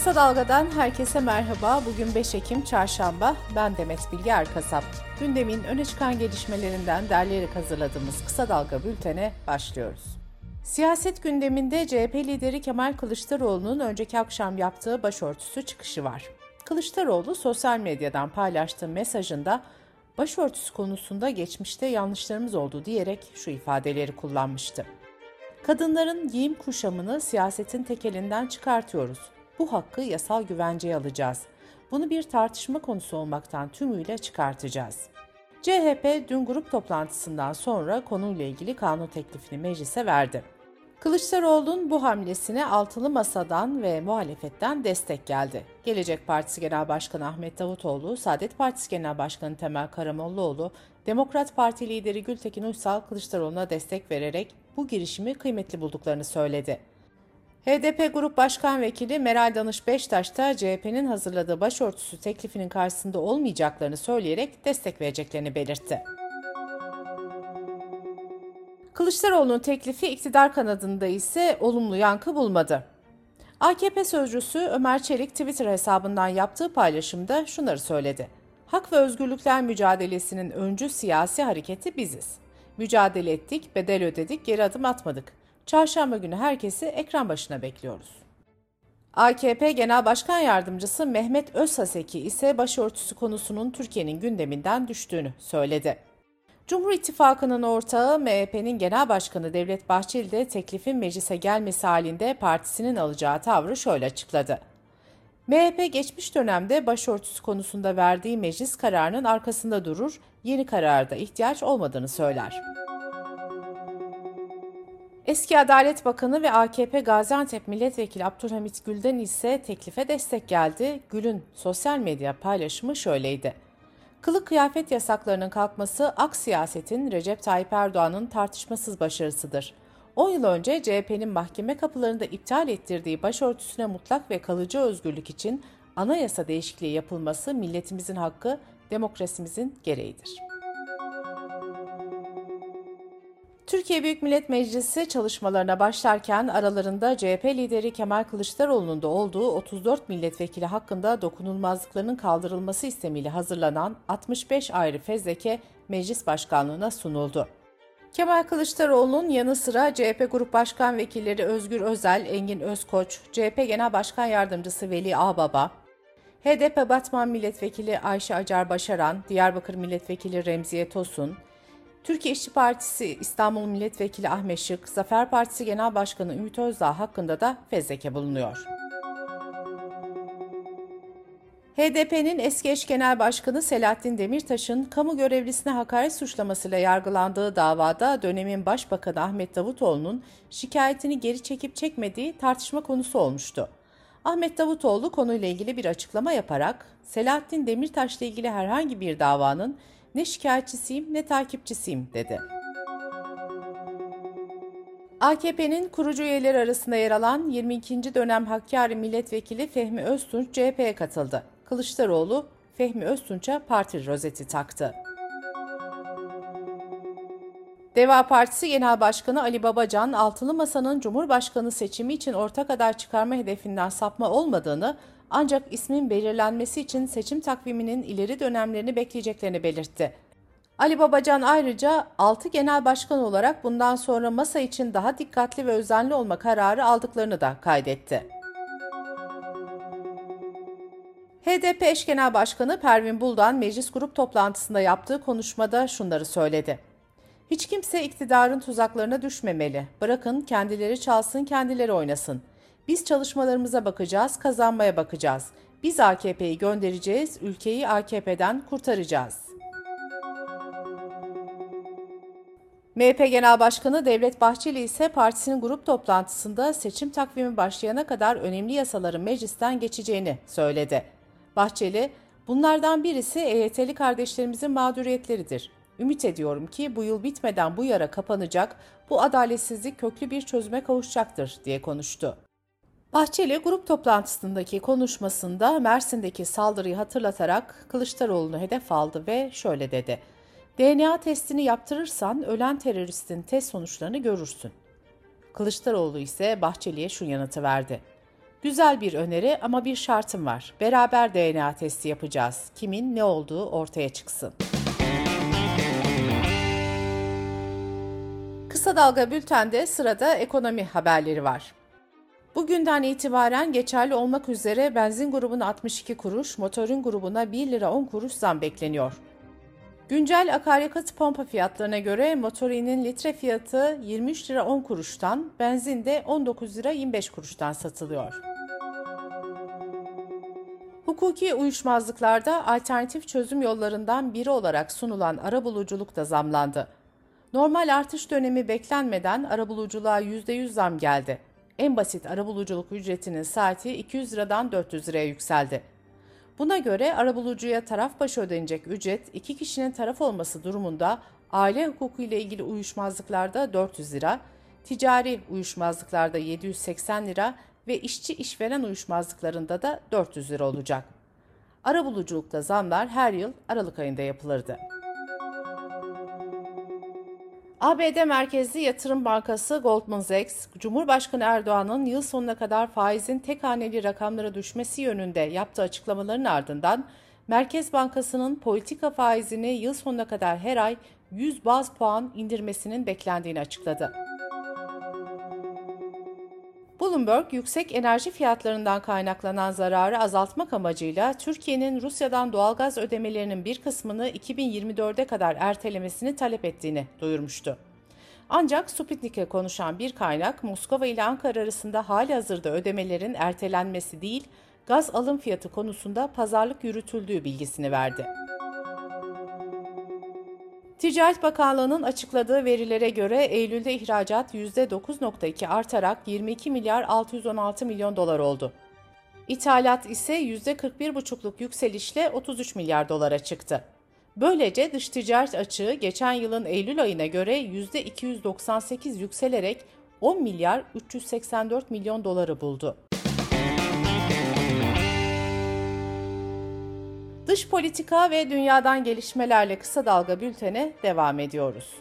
Kısa Dalga'dan herkese merhaba. Bugün 5 Ekim Çarşamba. Ben Demet Bilge Erkasap. Gündemin öne çıkan gelişmelerinden derleyerek hazırladığımız Kısa Dalga bültene başlıyoruz. Siyaset gündeminde CHP lideri Kemal Kılıçdaroğlu'nun önceki akşam yaptığı başörtüsü çıkışı var. Kılıçdaroğlu sosyal medyadan paylaştığı mesajında başörtüsü konusunda geçmişte yanlışlarımız oldu diyerek şu ifadeleri kullanmıştı. Kadınların giyim kuşamını siyasetin tekelinden çıkartıyoruz. Bu hakkı yasal güvenceye alacağız. Bunu bir tartışma konusu olmaktan tümüyle çıkartacağız. CHP dün grup toplantısından sonra konuyla ilgili kanun teklifini meclise verdi. Kılıçdaroğlu'nun bu hamlesine altılı masadan ve muhalefetten destek geldi. Gelecek Partisi Genel Başkanı Ahmet Davutoğlu, Saadet Partisi Genel Başkanı Temel Karamollaoğlu, Demokrat Parti lideri Gültekin Uysal Kılıçdaroğlu'na destek vererek bu girişimi kıymetli bulduklarını söyledi. HDP Grup Başkan Vekili Meral Danış Beştaş da CHP'nin hazırladığı başörtüsü teklifinin karşısında olmayacaklarını söyleyerek destek vereceklerini belirtti. Kılıçdaroğlu'nun teklifi iktidar kanadında ise olumlu yankı bulmadı. AKP sözcüsü Ömer Çelik Twitter hesabından yaptığı paylaşımda şunları söyledi. Hak ve özgürlükler mücadelesinin öncü siyasi hareketi biziz. Mücadele ettik, bedel ödedik, geri adım atmadık. Çarşamba günü herkesi ekran başına bekliyoruz. AKP Genel Başkan Yardımcısı Mehmet Özhaseki ise başörtüsü konusunun Türkiye'nin gündeminden düştüğünü söyledi. Cumhur İttifakı'nın ortağı MHP'nin Genel Başkanı Devlet Bahçeli de teklifin meclise gelmesi halinde partisinin alacağı tavrı şöyle açıkladı. MHP geçmiş dönemde başörtüsü konusunda verdiği meclis kararının arkasında durur, yeni kararda ihtiyaç olmadığını söyler. Eski Adalet Bakanı ve AKP Gaziantep Milletvekili Abdülhamit Gül'den ise teklife destek geldi. Gül'ün sosyal medya paylaşımı şöyleydi. Kılık kıyafet yasaklarının kalkması ak siyasetin Recep Tayyip Erdoğan'ın tartışmasız başarısıdır. 10 yıl önce CHP'nin mahkeme kapılarında iptal ettirdiği başörtüsüne mutlak ve kalıcı özgürlük için anayasa değişikliği yapılması milletimizin hakkı, demokrasimizin gereğidir. Türkiye Büyük Millet Meclisi çalışmalarına başlarken aralarında CHP lideri Kemal Kılıçdaroğlu'nun da olduğu 34 milletvekili hakkında dokunulmazlıklarının kaldırılması istemiyle hazırlanan 65 ayrı fezleke meclis başkanlığına sunuldu. Kemal Kılıçdaroğlu'nun yanı sıra CHP Grup Başkan Vekilleri Özgür Özel, Engin Özkoç, CHP Genel Başkan Yardımcısı Veli Ağbaba, HDP Batman Milletvekili Ayşe Acar Başaran, Diyarbakır Milletvekili Remziye Tosun, Türkiye İşçi Partisi İstanbul Milletvekili Ahmet Şık, Zafer Partisi Genel Başkanı Ümit Özdağ hakkında da fezleke bulunuyor. HDP'nin eski eş genel başkanı Selahattin Demirtaş'ın kamu görevlisine hakaret suçlamasıyla yargılandığı davada dönemin başbakanı Ahmet Davutoğlu'nun şikayetini geri çekip çekmediği tartışma konusu olmuştu. Ahmet Davutoğlu konuyla ilgili bir açıklama yaparak Selahattin Demirtaş'la ilgili herhangi bir davanın ne şikayetçisiyim ne takipçisiyim dedi. AKP'nin kurucu üyeleri arasında yer alan 22. dönem Hakkari Milletvekili Fehmi Öztunç CHP'ye katıldı. Kılıçdaroğlu Fehmi Öztunç'a parti rozeti taktı. Deva Partisi Genel Başkanı Ali Babacan, Altılı Masa'nın Cumhurbaşkanı seçimi için ortak aday çıkarma hedefinden sapma olmadığını ancak ismin belirlenmesi için seçim takviminin ileri dönemlerini bekleyeceklerini belirtti. Ali Babacan ayrıca 6 genel başkan olarak bundan sonra masa için daha dikkatli ve özenli olma kararı aldıklarını da kaydetti. HDP eş genel başkanı Pervin Buldan meclis grup toplantısında yaptığı konuşmada şunları söyledi. Hiç kimse iktidarın tuzaklarına düşmemeli. Bırakın kendileri çalsın, kendileri oynasın. Biz çalışmalarımıza bakacağız, kazanmaya bakacağız. Biz AKP'yi göndereceğiz, ülkeyi AKP'den kurtaracağız. MHP Genel Başkanı Devlet Bahçeli ise partisinin grup toplantısında seçim takvimi başlayana kadar önemli yasaların meclisten geçeceğini söyledi. Bahçeli, bunlardan birisi EYT'li kardeşlerimizin mağduriyetleridir. Ümit ediyorum ki bu yıl bitmeden bu yara kapanacak, bu adaletsizlik köklü bir çözüme kavuşacaktır diye konuştu. Bahçeli grup toplantısındaki konuşmasında Mersin'deki saldırıyı hatırlatarak Kılıçdaroğlu'nu hedef aldı ve şöyle dedi. DNA testini yaptırırsan ölen teröristin test sonuçlarını görürsün. Kılıçdaroğlu ise Bahçeli'ye şu yanıtı verdi. Güzel bir öneri ama bir şartım var. Beraber DNA testi yapacağız. Kimin ne olduğu ortaya çıksın. Kısa Dalga Bülten'de sırada ekonomi haberleri var. Bugünden itibaren geçerli olmak üzere benzin grubuna 62 kuruş, motorun grubuna 1 lira 10 kuruş zam bekleniyor. Güncel akaryakıt pompa fiyatlarına göre motorinin litre fiyatı 23 lira 10 kuruştan, benzin de 19 lira 25 kuruştan satılıyor. Hukuki uyuşmazlıklarda alternatif çözüm yollarından biri olarak sunulan arabuluculuk da zamlandı. Normal artış dönemi beklenmeden arabuluculuğa %100 zam geldi. En basit arabuluculuk ücretinin saati 200 liradan 400 liraya yükseldi. Buna göre arabulucuya taraf başı ödenecek ücret iki kişinin taraf olması durumunda aile hukuku ile ilgili uyuşmazlıklarda 400 lira, ticari uyuşmazlıklarda 780 lira ve işçi işveren uyuşmazlıklarında da 400 lira olacak. Arabuluculukta zamlar her yıl Aralık ayında yapılırdı. ABD merkezli yatırım bankası Goldman Sachs, Cumhurbaşkanı Erdoğan'ın yıl sonuna kadar faizin tek haneli rakamlara düşmesi yönünde yaptığı açıklamaların ardından Merkez Bankası'nın politika faizini yıl sonuna kadar her ay 100 baz puan indirmesinin beklendiğini açıkladı. Bloomberg, yüksek enerji fiyatlarından kaynaklanan zararı azaltmak amacıyla Türkiye'nin Rusya'dan doğalgaz ödemelerinin bir kısmını 2024'e kadar ertelemesini talep ettiğini duyurmuştu. Ancak Sputnik'e konuşan bir kaynak Moskova ile Ankara arasında hali hazırda ödemelerin ertelenmesi değil, gaz alım fiyatı konusunda pazarlık yürütüldüğü bilgisini verdi. Ticaret Bakanlığı'nın açıkladığı verilere göre Eylül'de ihracat %9.2 artarak 22 milyar 616 milyon dolar oldu. İthalat ise %41,5'luk yükselişle 33 milyar dolara çıktı. Böylece dış ticaret açığı geçen yılın Eylül ayına göre %298 yükselerek 10 milyar 384 milyon doları buldu. Dış politika ve dünyadan gelişmelerle kısa dalga bültene devam ediyoruz.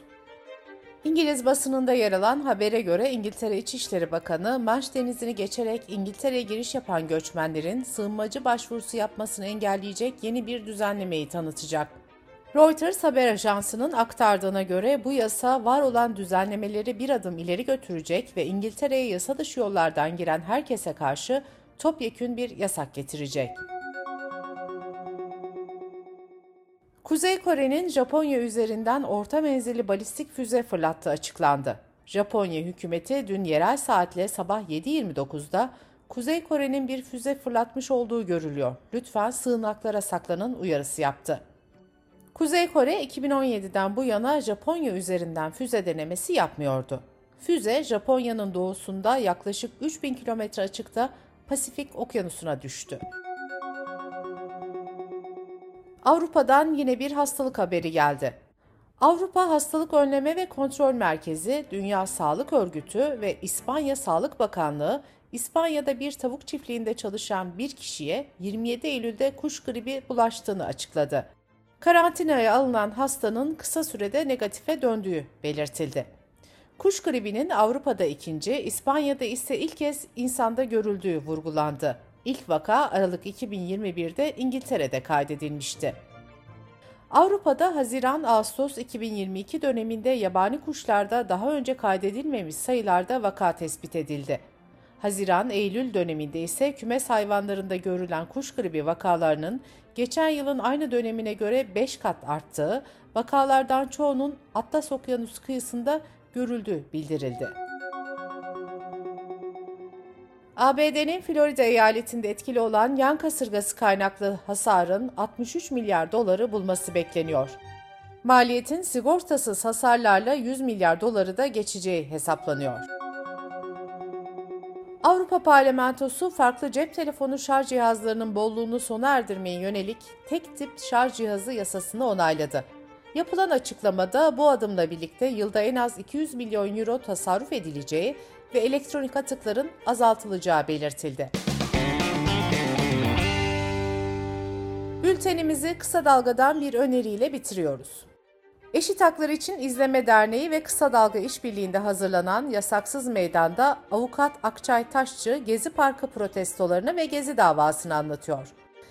İngiliz basınında yer alan habere göre İngiltere İçişleri Bakanı, Manş Denizi'ni geçerek İngiltere'ye giriş yapan göçmenlerin sığınmacı başvurusu yapmasını engelleyecek yeni bir düzenlemeyi tanıtacak. Reuters haber ajansının aktardığına göre bu yasa var olan düzenlemeleri bir adım ileri götürecek ve İngiltere'ye yasa dışı yollardan giren herkese karşı topyekün bir yasak getirecek. Kuzey Kore'nin Japonya üzerinden orta menzilli balistik füze fırlattığı açıklandı. Japonya hükümeti dün yerel saatle sabah 7.29'da Kuzey Kore'nin bir füze fırlatmış olduğu görülüyor. Lütfen sığınaklara saklanın uyarısı yaptı. Kuzey Kore 2017'den bu yana Japonya üzerinden füze denemesi yapmıyordu. Füze Japonya'nın doğusunda yaklaşık 3000 kilometre açıkta Pasifik Okyanusu'na düştü. Avrupa'dan yine bir hastalık haberi geldi. Avrupa Hastalık Önleme ve Kontrol Merkezi, Dünya Sağlık Örgütü ve İspanya Sağlık Bakanlığı, İspanya'da bir tavuk çiftliğinde çalışan bir kişiye 27 Eylül'de kuş gribi bulaştığını açıkladı. Karantinaya alınan hastanın kısa sürede negatife döndüğü belirtildi. Kuş gribinin Avrupa'da ikinci, İspanya'da ise ilk kez insanda görüldüğü vurgulandı. İlk vaka Aralık 2021'de İngiltere'de kaydedilmişti. Avrupa'da Haziran-Ağustos 2022 döneminde yabani kuşlarda daha önce kaydedilmemiş sayılarda vaka tespit edildi. Haziran-Eylül döneminde ise kümes hayvanlarında görülen kuş gribi vakalarının geçen yılın aynı dönemine göre 5 kat arttığı, vakalardan çoğunun Atlas Okyanus kıyısında görüldüğü bildirildi. ABD'nin Florida eyaletinde etkili olan yan kasırgası kaynaklı hasarın 63 milyar doları bulması bekleniyor. Maliyetin sigortasız hasarlarla 100 milyar doları da geçeceği hesaplanıyor. Avrupa Parlamentosu farklı cep telefonu şarj cihazlarının bolluğunu sona erdirmeye yönelik tek tip şarj cihazı yasasını onayladı. Yapılan açıklamada bu adımla birlikte yılda en az 200 milyon euro tasarruf edileceği ve elektronik atıkların azaltılacağı belirtildi. Bültenimizi kısa dalgadan bir öneriyle bitiriyoruz. Eşit Haklar İçin İzleme Derneği ve Kısa Dalga İşbirliği'nde hazırlanan Yasaksız Meydan'da avukat Akçay Taşçı Gezi Parkı protestolarını ve Gezi davasını anlatıyor.